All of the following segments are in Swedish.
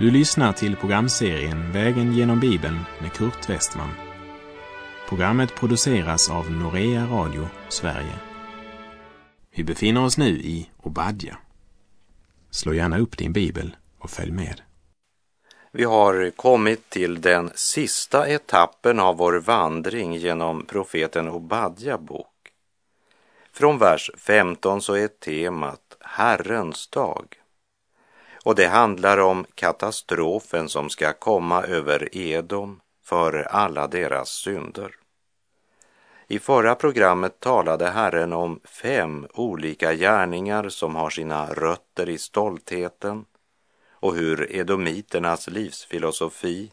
Du lyssnar till programserien Vägen genom Bibeln med Kurt Westman. Programmet produceras av Norea Radio Sverige. Vi befinner oss nu i Obadja. Slå gärna upp din bibel och följ med. Vi har kommit till den sista etappen av vår vandring genom profeten Obadja bok. Från vers 15 så är temat Herrens dag. Och det handlar om katastrofen som ska komma över Edom för alla deras synder. I förra programmet talade Herren om fem olika gärningar som har sina rötter i stoltheten och hur edomiternas livsfilosofi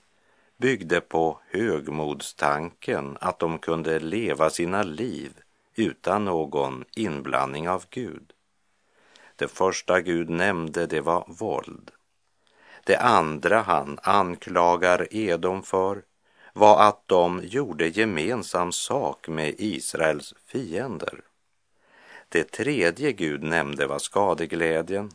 byggde på högmodstanken att de kunde leva sina liv utan någon inblandning av Gud. Det första Gud nämnde, det var våld. Det andra han anklagar Edom för var att de gjorde gemensam sak med Israels fiender. Det tredje Gud nämnde var skadeglädjen.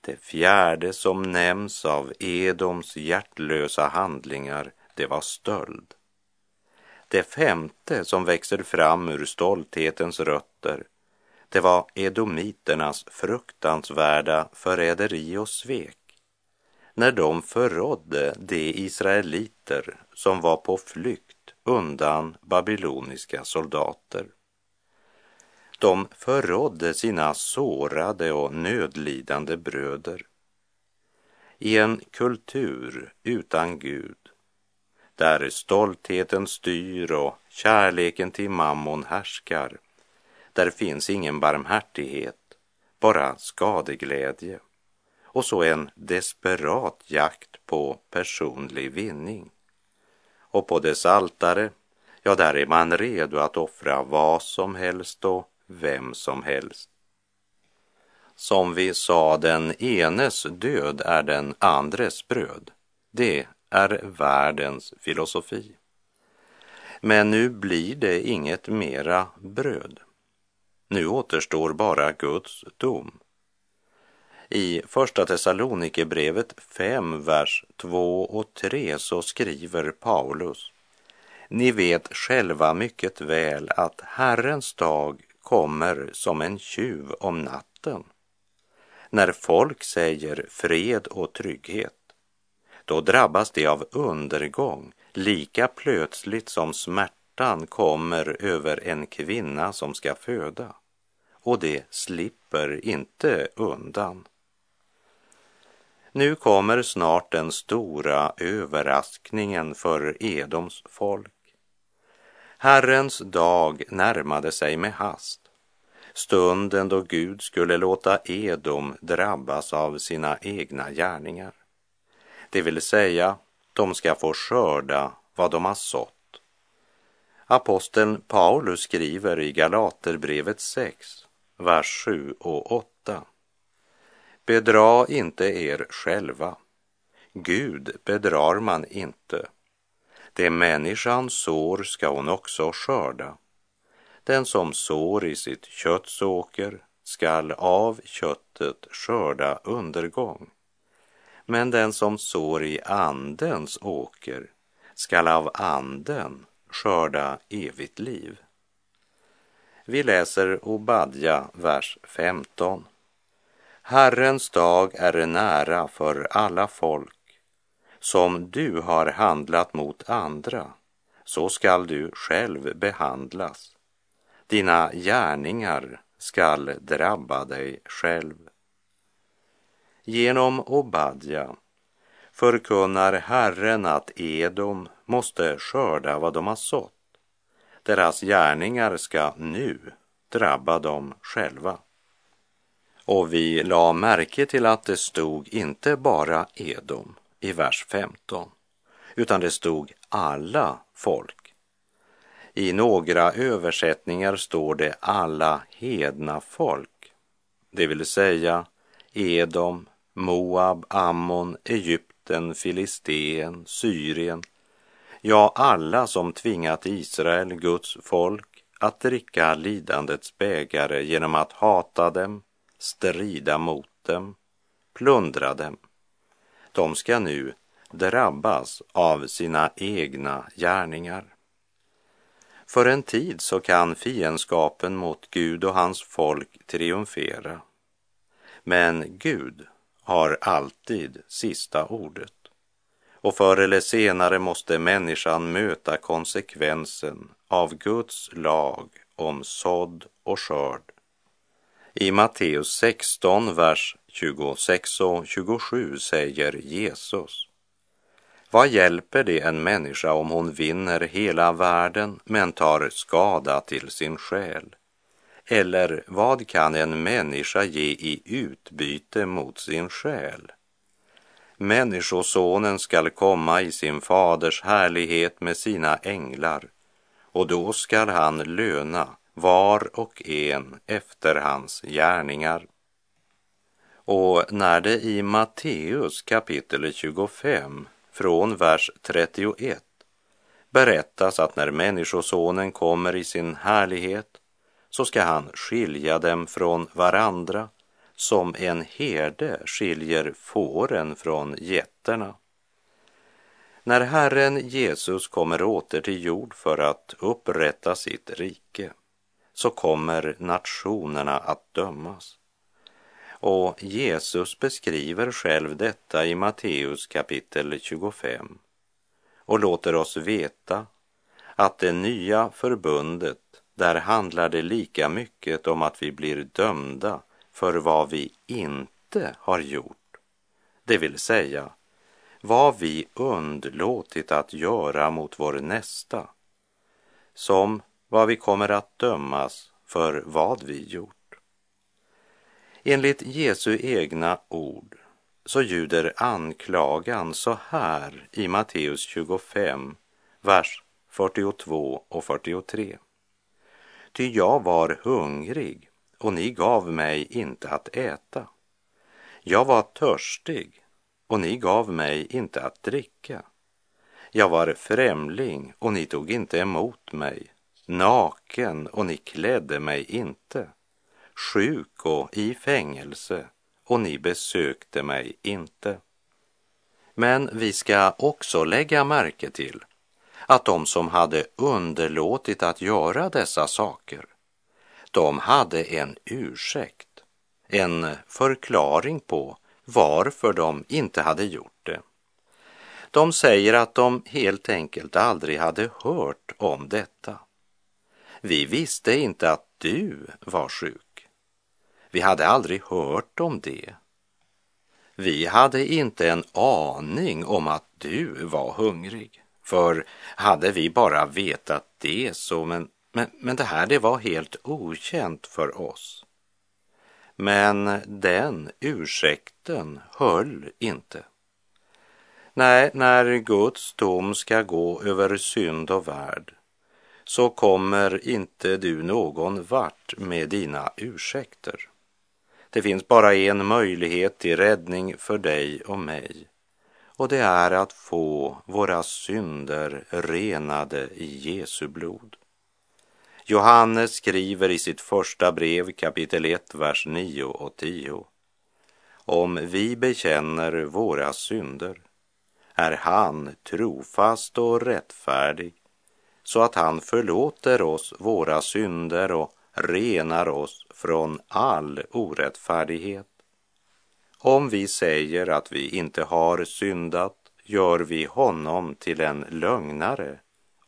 Det fjärde som nämns av Edoms hjärtlösa handlingar, det var stöld. Det femte som växer fram ur stolthetens rötter, det var edomiternas fruktansvärda förräderi och svek när de förrådde de israeliter som var på flykt undan babyloniska soldater. De förrådde sina sårade och nödlidande bröder. I en kultur utan Gud, där stoltheten styr och kärleken till mammon härskar, där finns ingen barmhärtighet, bara skadeglädje och så en desperat jakt på personlig vinning. Och på dess altare, ja, där är man redo att offra vad som helst och vem som helst. Som vi sa, den enes död är den andres bröd. Det är världens filosofi. Men nu blir det inget mera bröd. Nu återstår bara Guds dom. I Första Thessalonikerbrevet 5, vers 2 och 3 så skriver Paulus Ni vet själva mycket väl att Herrens dag kommer som en tjuv om natten. När folk säger fred och trygghet, då drabbas de av undergång lika plötsligt som smärtan kommer över en kvinna som ska föda och de slipper inte undan. Nu kommer snart den stora överraskningen för Edoms folk. Herrens dag närmade sig med hast, stunden då Gud skulle låta Edom drabbas av sina egna gärningar. Det vill säga, de ska få skörda vad de har sått. Aposteln Paulus skriver i Galaterbrevet 6, vers 7 och 8. Bedra inte er själva. Gud bedrar man inte. Det människan sår ska hon också skörda. Den som sår i sitt köttsåker skall av köttet skörda undergång. Men den som sår i andens åker skall av anden skörda evigt liv. Vi läser Obadja, vers 15. Herrens dag är nära för alla folk. Som du har handlat mot andra, så skall du själv behandlas. Dina gärningar skall drabba dig själv. Genom Obadja förkunnar Herren att Edom måste skörda vad de har sått. Deras gärningar ska nu drabba dem själva. Och vi la märke till att det stod inte bara Edom i vers 15, utan det stod alla folk. I några översättningar står det alla hedna folk, det vill säga Edom, Moab, Ammon, Egypten, Filisteen, Syrien, ja, alla som tvingat Israel, Guds folk, att dricka lidandets bägare genom att hata dem, strida mot dem, plundra dem. de ska nu drabbas av sina egna gärningar. För en tid så kan fiendskapen mot Gud och hans folk triumfera. Men Gud har alltid sista ordet. Och förr eller senare måste människan möta konsekvensen av Guds lag om sådd och skörd. I Matteus 16, vers 26 och 27 säger Jesus vad hjälper det en människa om hon vinner hela världen men tar skada till sin själ? Eller vad kan en människa ge i utbyte mot sin själ? Människosonen skall komma i sin faders härlighet med sina änglar och då skall han löna var och en efter hans gärningar. Och när det i Matteus kapitel 25 från vers 31 berättas att när Människosonen kommer i sin härlighet så ska han skilja dem från varandra som en herde skiljer fåren från getterna. När Herren Jesus kommer åter till jord för att upprätta sitt rike så kommer nationerna att dömas. Och Jesus beskriver själv detta i Matteus kapitel 25 och låter oss veta att det nya förbundet, där handlar det lika mycket om att vi blir dömda för vad vi inte har gjort, det vill säga vad vi undlåtit att göra mot vår nästa, som vad vi kommer att dömas för vad vi gjort. Enligt Jesu egna ord så ljuder anklagan så här i Matteus 25, vers 42 och 43. Ty jag var hungrig och ni gav mig inte att äta. Jag var törstig och ni gav mig inte att dricka. Jag var främling och ni tog inte emot mig, naken och ni klädde mig inte sjuk och i fängelse och ni besökte mig inte. Men vi ska också lägga märke till att de som hade underlåtit att göra dessa saker, de hade en ursäkt, en förklaring på varför de inte hade gjort det. De säger att de helt enkelt aldrig hade hört om detta. Vi visste inte att du var sjuk. Vi hade aldrig hört om det. Vi hade inte en aning om att du var hungrig. För hade vi bara vetat det så, men, men, men det här det var helt okänt för oss. Men den ursäkten höll inte. Nej, när Guds dom ska gå över synd och värld så kommer inte du någon vart med dina ursäkter. Det finns bara en möjlighet till räddning för dig och mig och det är att få våra synder renade i Jesu blod. Johannes skriver i sitt första brev kapitel 1, vers 9 och 10. Om vi bekänner våra synder är han trofast och rättfärdig så att han förlåter oss våra synder och renar oss från all orättfärdighet. Om vi säger att vi inte har syndat gör vi honom till en lögnare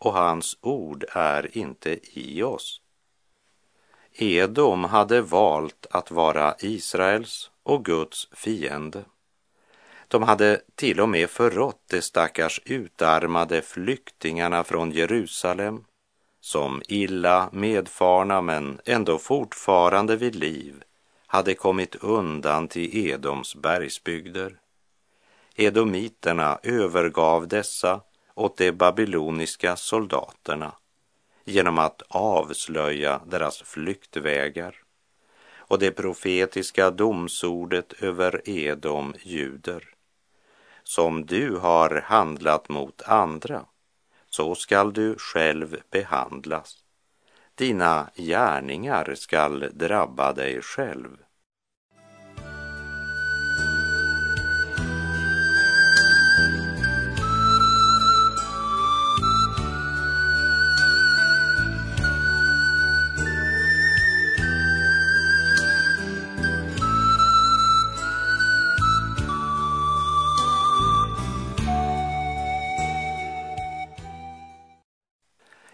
och hans ord är inte i oss. Edom hade valt att vara Israels och Guds fiende. De hade till och med förrått de stackars utarmade flyktingarna från Jerusalem som illa medfarna men ändå fortfarande vid liv hade kommit undan till Edoms bergsbygder. Edomiterna övergav dessa åt de babyloniska soldaterna genom att avslöja deras flyktvägar och det profetiska domsordet över Edom ljuder. Som du har handlat mot andra så skall du själv behandlas. Dina gärningar skall drabba dig själv.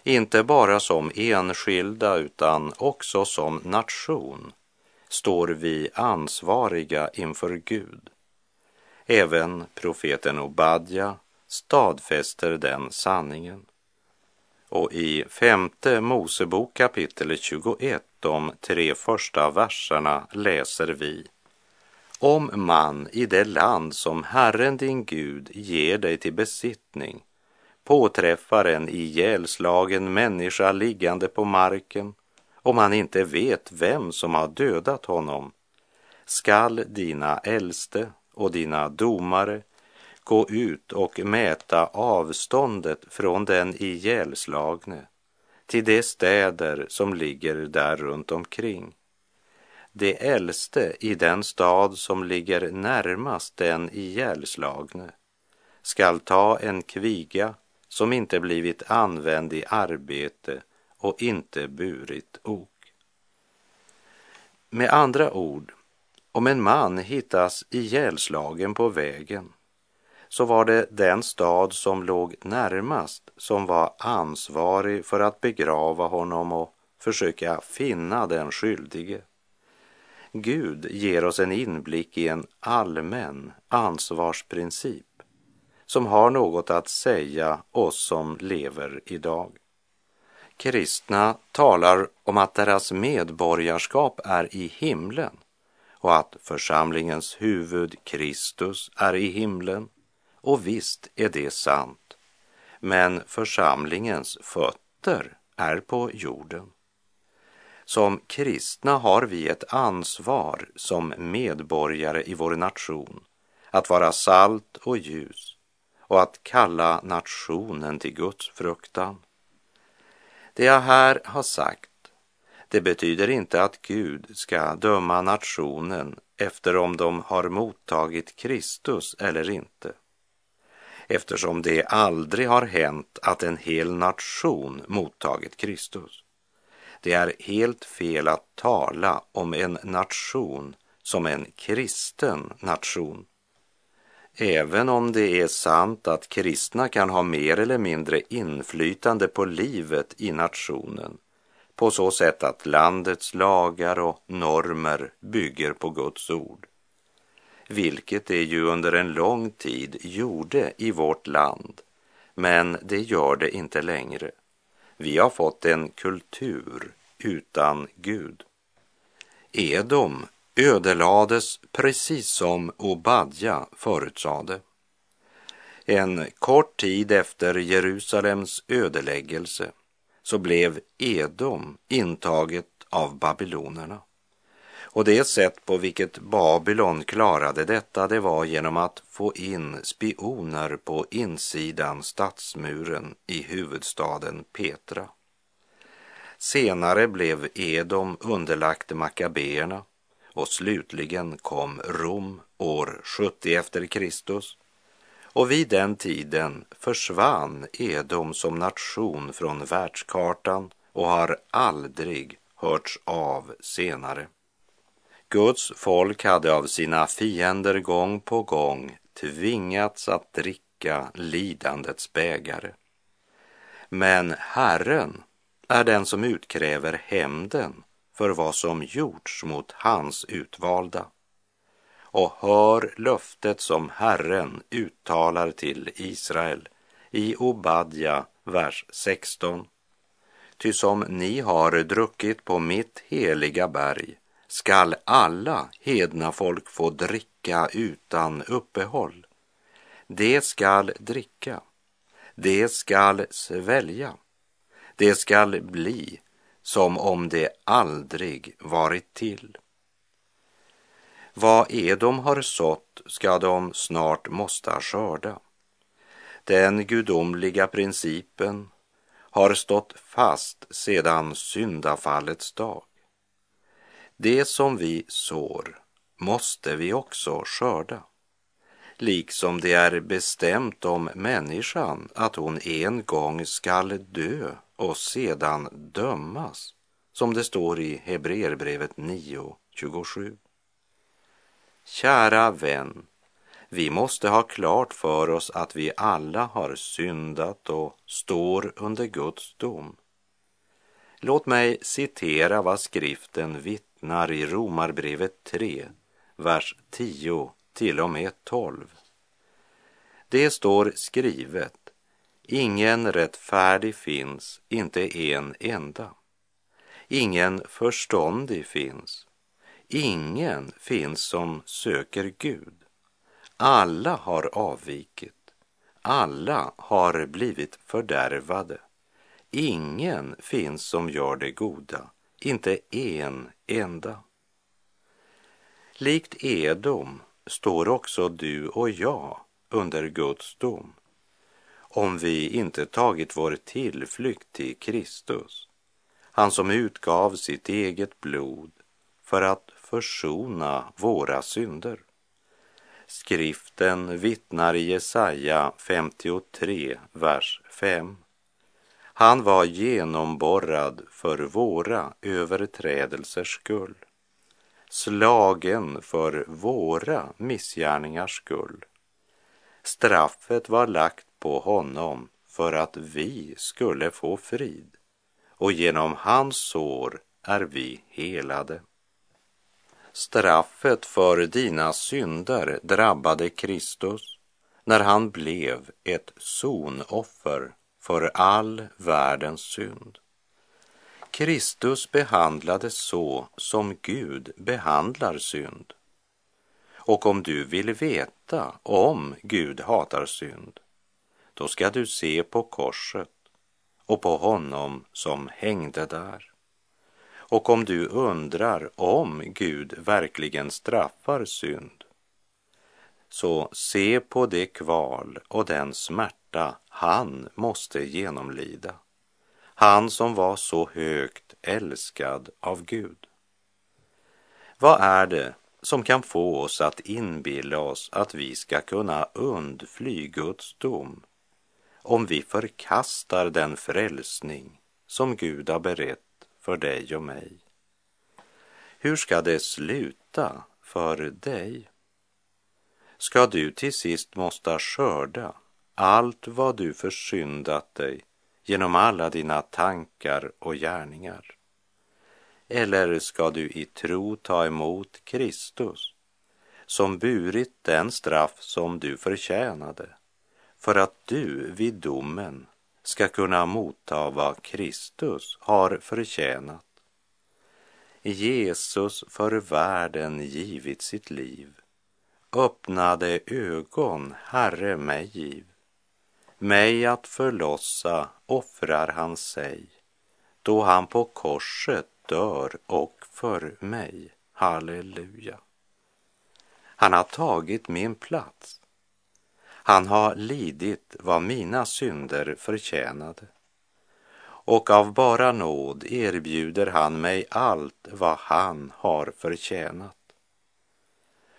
Inte bara som enskilda utan också som nation, står vi ansvariga inför Gud. Även profeten Obadja stadfäster den sanningen. Och i femte Mosebok kapitel 21, de tre första verserna, läser vi om man i det land som Herren din Gud ger dig till besittning påträffar en ihjälslagen människa liggande på marken om han inte vet vem som har dödat honom skall dina äldste och dina domare gå ut och mäta avståndet från den ihjälslagne till de städer som ligger där runt omkring. Det äldste i den stad som ligger närmast den ihjälslagne skall ta en kviga som inte blivit använd i arbete och inte burit ok. Med andra ord, om en man hittas ihjälslagen på vägen så var det den stad som låg närmast som var ansvarig för att begrava honom och försöka finna den skyldige. Gud ger oss en inblick i en allmän ansvarsprincip som har något att säga oss som lever idag. Kristna talar om att deras medborgarskap är i himlen och att församlingens huvud Kristus är i himlen. Och visst är det sant. Men församlingens fötter är på jorden. Som kristna har vi ett ansvar som medborgare i vår nation att vara salt och ljus och att kalla nationen till Guds fruktan. Det jag här har sagt, det betyder inte att Gud ska döma nationen efter om de har mottagit Kristus eller inte. Eftersom det aldrig har hänt att en hel nation mottagit Kristus. Det är helt fel att tala om en nation som en kristen nation. Även om det är sant att kristna kan ha mer eller mindre inflytande på livet i nationen på så sätt att landets lagar och normer bygger på Guds ord, vilket det ju under en lång tid gjorde i vårt land, men det gör det inte längre. Vi har fått en kultur utan Gud. Edom ödelades precis som Obadja förutsade. En kort tid efter Jerusalems ödeläggelse så blev Edom intaget av babylonerna. Och det sätt på vilket Babylon klarade detta det var genom att få in spioner på insidan stadsmuren i huvudstaden Petra. Senare blev Edom underlagt Makabeerna och slutligen kom Rom år 70 efter Kristus och vid den tiden försvann Edom som nation från världskartan och har aldrig hörts av senare. Guds folk hade av sina fiender gång på gång tvingats att dricka lidandets bägare. Men Herren är den som utkräver hämnden för vad som gjorts mot hans utvalda. Och hör löftet som Herren uttalar till Israel i Obadja, vers 16. Ty som ni har druckit på mitt heliga berg skall alla hedna folk få dricka utan uppehåll. Det skall dricka, det skall svälja, det skall bli som om det aldrig varit till. Vad Edom har sått ska de snart måste skörda. Den gudomliga principen har stått fast sedan syndafallets dag. Det som vi sår måste vi också skörda. Liksom det är bestämt om människan att hon en gång skall dö och sedan dömas, som det står i Hebreerbrevet 9.27. Kära vän, Vi måste ha klart för oss att vi alla har syndat och står under Guds dom. Låt mig citera vad skriften vittnar i Romarbrevet 3, vers 10 till och med 12. Det står skrivet, ingen rättfärdig finns, inte en enda. Ingen förståndig finns, ingen finns som söker Gud. Alla har avvikit, alla har blivit fördärvade. Ingen finns som gör det goda, inte en enda. Likt Edom står också du och jag under Guds dom om vi inte tagit vår tillflykt till Kristus, han som utgav sitt eget blod för att försona våra synder. Skriften vittnar i Jesaja 53, vers 5. Han var genomborrad för våra överträdelsers skull, slagen för våra missgärningars skull. Straffet var lagt på honom för att vi skulle få frid och genom hans sår är vi helade. Straffet för dina synder drabbade Kristus när han blev ett sonoffer för all världens synd. Kristus behandlades så som Gud behandlar synd. Och om du vill veta om Gud hatar synd, då ska du se på korset och på honom som hängde där. Och om du undrar om Gud verkligen straffar synd, så se på det kval och den smärta han måste genomlida. Han som var så högt älskad av Gud. Vad är det som kan få oss att inbilla oss att vi ska kunna undfly Guds dom om vi förkastar den frälsning som Gud har berett för dig och mig. Hur ska det sluta för dig? Ska du till sist måste skörda allt vad du försyndat dig genom alla dina tankar och gärningar? Eller ska du i tro ta emot Kristus som burit den straff som du förtjänade för att du vid domen ska kunna motta vad Kristus har förtjänat. Jesus för världen givit sitt liv. Öppnade ögon, Herre mig giv. Mig att förlossa offrar han sig, då han på korset dör och för mig. Halleluja. Han har tagit min plats han har lidit vad mina synder förtjänade och av bara nåd erbjuder han mig allt vad han har förtjänat.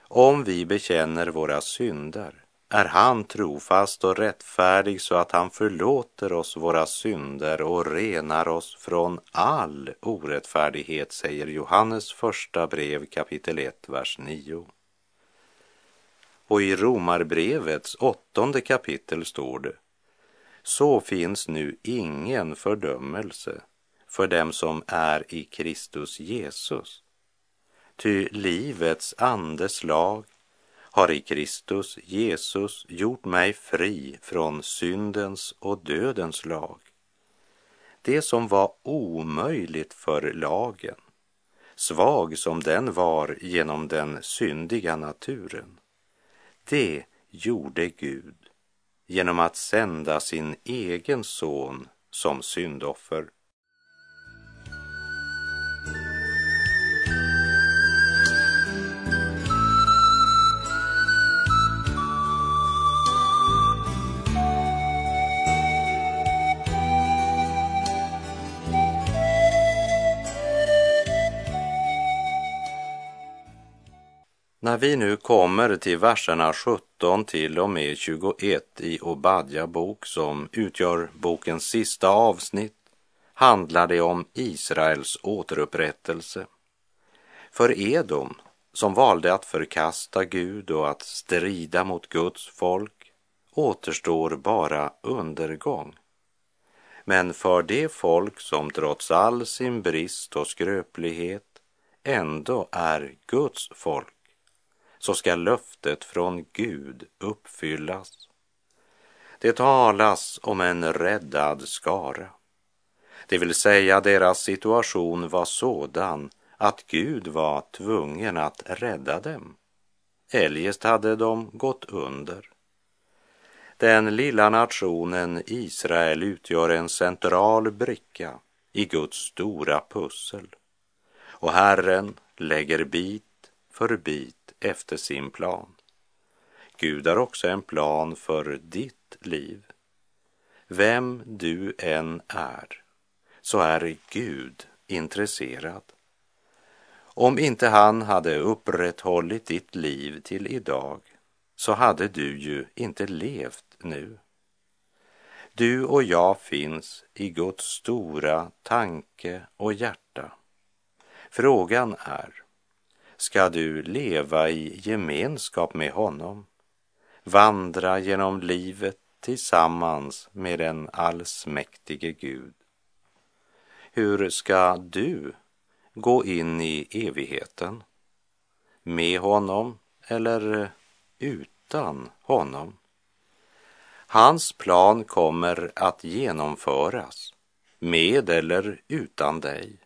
Om vi bekänner våra synder är han trofast och rättfärdig så att han förlåter oss våra synder och renar oss från all orättfärdighet, säger Johannes första brev kapitel 1, vers 9. Och i Romarbrevets åttonde kapitel står det Så finns nu ingen fördömelse för dem som är i Kristus Jesus. Ty livets andes lag har i Kristus Jesus gjort mig fri från syndens och dödens lag. Det som var omöjligt för lagen, svag som den var genom den syndiga naturen, det gjorde Gud genom att sända sin egen son som syndoffer. När vi nu kommer till verserna 17 till och med 21 i Obadja bok som utgör bokens sista avsnitt handlar det om Israels återupprättelse. För Edom som valde att förkasta Gud och att strida mot Guds folk återstår bara undergång. Men för det folk som trots all sin brist och skröplighet ändå är Guds folk så ska löftet från Gud uppfyllas. Det talas om en räddad skara. Det vill säga deras situation var sådan att Gud var tvungen att rädda dem. Eljest hade de gått under. Den lilla nationen Israel utgör en central bricka i Guds stora pussel. Och Herren lägger bit för bit efter sin plan. Gud har också en plan för ditt liv. Vem du än är, så är Gud intresserad. Om inte han hade upprätthållit ditt liv till idag så hade du ju inte levt nu. Du och jag finns i Guds stora tanke och hjärta. Frågan är, ska du leva i gemenskap med honom, vandra genom livet tillsammans med den allsmäktige Gud? Hur ska du gå in i evigheten? Med honom eller utan honom? Hans plan kommer att genomföras med eller utan dig.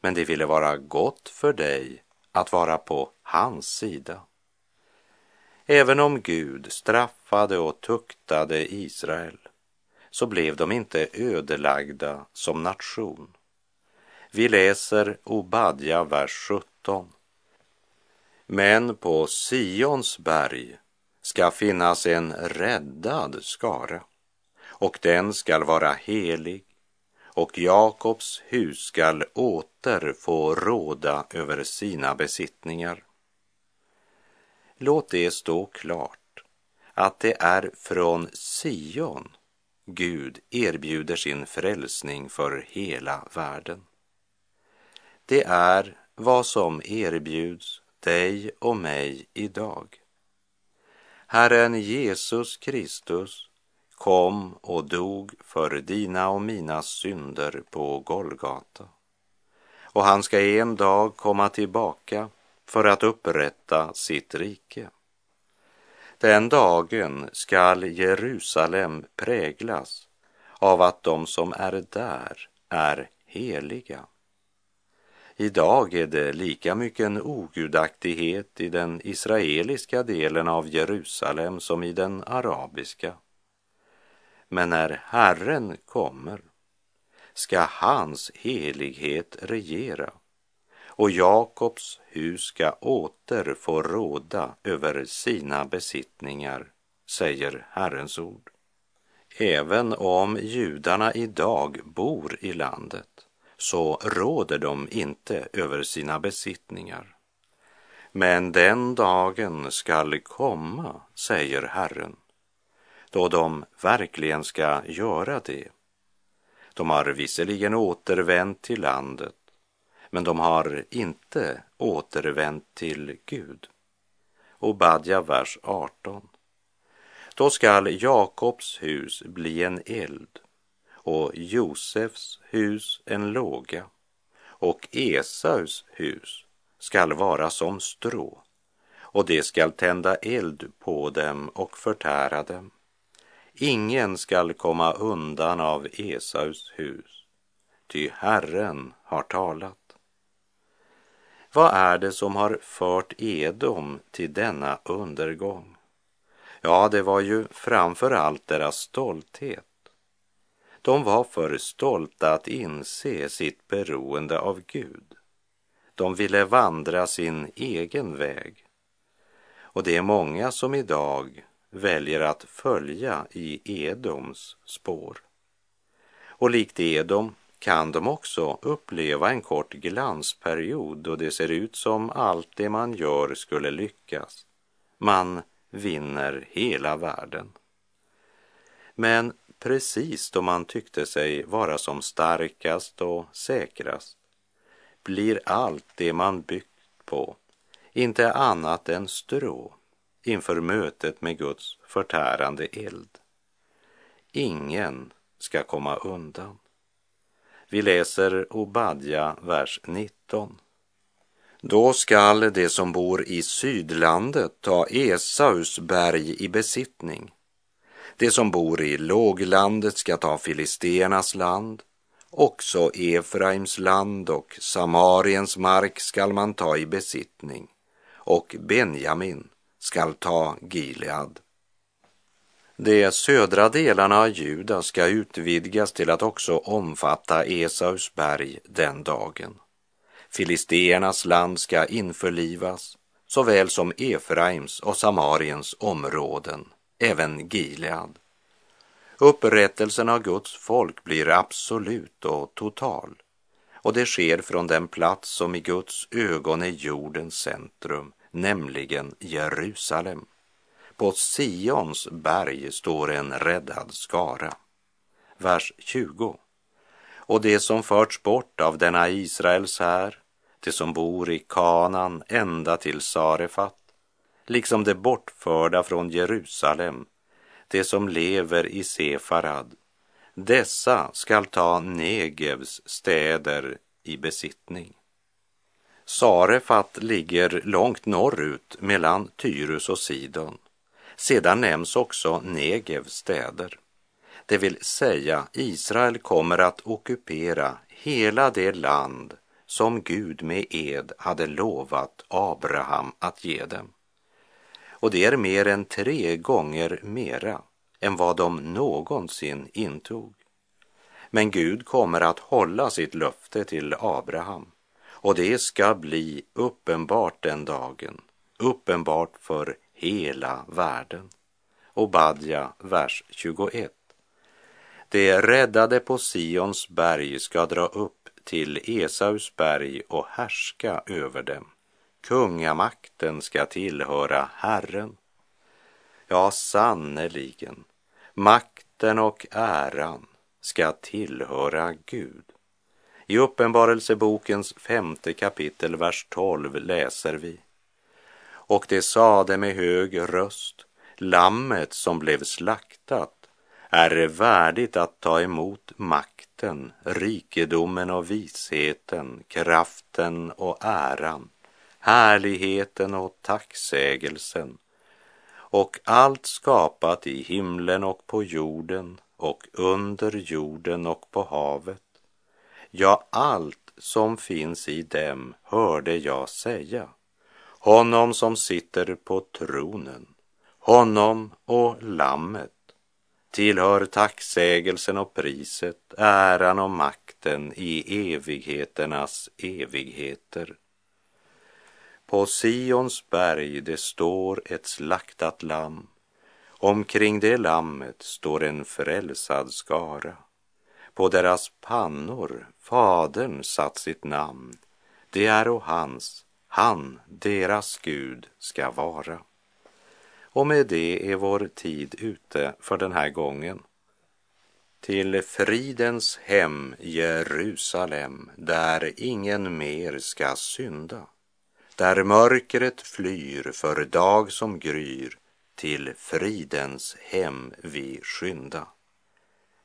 Men det ville vara gott för dig att vara på hans sida. Även om Gud straffade och tuktade Israel så blev de inte ödelagda som nation. Vi läser Obadja vers 17. Men på Sions berg ska finnas en räddad skara och den skall vara helig och Jakobs hus skall åter få råda över sina besittningar. Låt det stå klart att det är från Sion Gud erbjuder sin frälsning för hela världen. Det är vad som erbjuds dig och mig idag. Herren Jesus Kristus kom och dog för dina och mina synder på Golgata. Och han ska en dag komma tillbaka för att upprätta sitt rike. Den dagen skall Jerusalem präglas av att de som är där är heliga. Idag är det lika mycket en ogudaktighet i den israeliska delen av Jerusalem som i den arabiska. Men när Herren kommer ska hans helighet regera och Jakobs hus ska åter få råda över sina besittningar, säger Herrens ord. Även om judarna idag bor i landet så råder de inte över sina besittningar. Men den dagen skall komma, säger Herren, då de verkligen ska göra det. De har visserligen återvänt till landet, men de har inte återvänt till Gud. Obadja, vers 18. Då skall Jakobs hus bli en eld och Josefs hus en låga och Esaus hus skall vara som strå och det skall tända eld på dem och förtära dem. Ingen skall komma undan av Esaus hus, ty Herren har talat. Vad är det som har fört Edom till denna undergång? Ja, det var ju framför allt deras stolthet. De var för stolta att inse sitt beroende av Gud. De ville vandra sin egen väg. Och det är många som idag väljer att följa i Edoms spår. Och likt Edom kan de också uppleva en kort glansperiod då det ser ut som allt det man gör skulle lyckas. Man vinner hela världen. Men precis då man tyckte sig vara som starkast och säkrast blir allt det man byggt på inte annat än strå inför mötet med Guds förtärande eld. Ingen ska komma undan. Vi läser Obadja, vers 19. Då skall de som bor i sydlandet ta Esaus berg i besittning. De som bor i låglandet ska ta Filisteernas land. Också Efraims land och Samariens mark skall man ta i besittning och Benjamin skall ta Gilead. De södra delarna av Juda ska utvidgas till att också omfatta Esaus berg den dagen. Filisteernas land ska införlivas, såväl som Efraims och Samariens områden, även Gilead. Upprättelsen av Guds folk blir absolut och total och det sker från den plats som i Guds ögon är jordens centrum, nämligen Jerusalem. På Sions berg står en räddad skara. Vers 20. Och det som förts bort av denna Israels här, det som bor i Kanan ända till Sarefat, liksom det bortförda från Jerusalem, det som lever i Sefarad, dessa skall ta Negevs städer i besittning. Sarefat ligger långt norrut mellan Tyrus och Sidon. Sedan nämns också Negevs städer. Det vill säga Israel kommer att ockupera hela det land som Gud med ed hade lovat Abraham att ge dem. Och det är mer än tre gånger mera än vad de någonsin intog. Men Gud kommer att hålla sitt löfte till Abraham och det ska bli uppenbart den dagen, uppenbart för hela världen. Obadja, vers 21. Det räddade på Sions berg ska dra upp till Esaus berg och härska över dem. Kungamakten ska tillhöra Herren. Ja, sannerligen, makten och äran ska tillhöra Gud. I Uppenbarelsebokens femte kapitel, vers 12 läser vi. Och det sade med hög röst, lammet som blev slaktat är värdigt att ta emot makten, rikedomen och visheten, kraften och äran, härligheten och tacksägelsen och allt skapat i himlen och på jorden och under jorden och på havet. Ja, allt som finns i dem hörde jag säga. Honom som sitter på tronen, honom och lammet tillhör tacksägelsen och priset, äran och makten i evigheternas evigheter. På Sions berg det står ett slaktat lamm. Omkring det lammet står en frälsad skara. På deras pannor Fadern satt sitt namn. Det är och hans, han, deras Gud, ska vara. Och med det är vår tid ute för den här gången. Till fridens hem Jerusalem, där ingen mer ska synda där mörkret flyr för dag som gryr, till fridens hem vi skynda.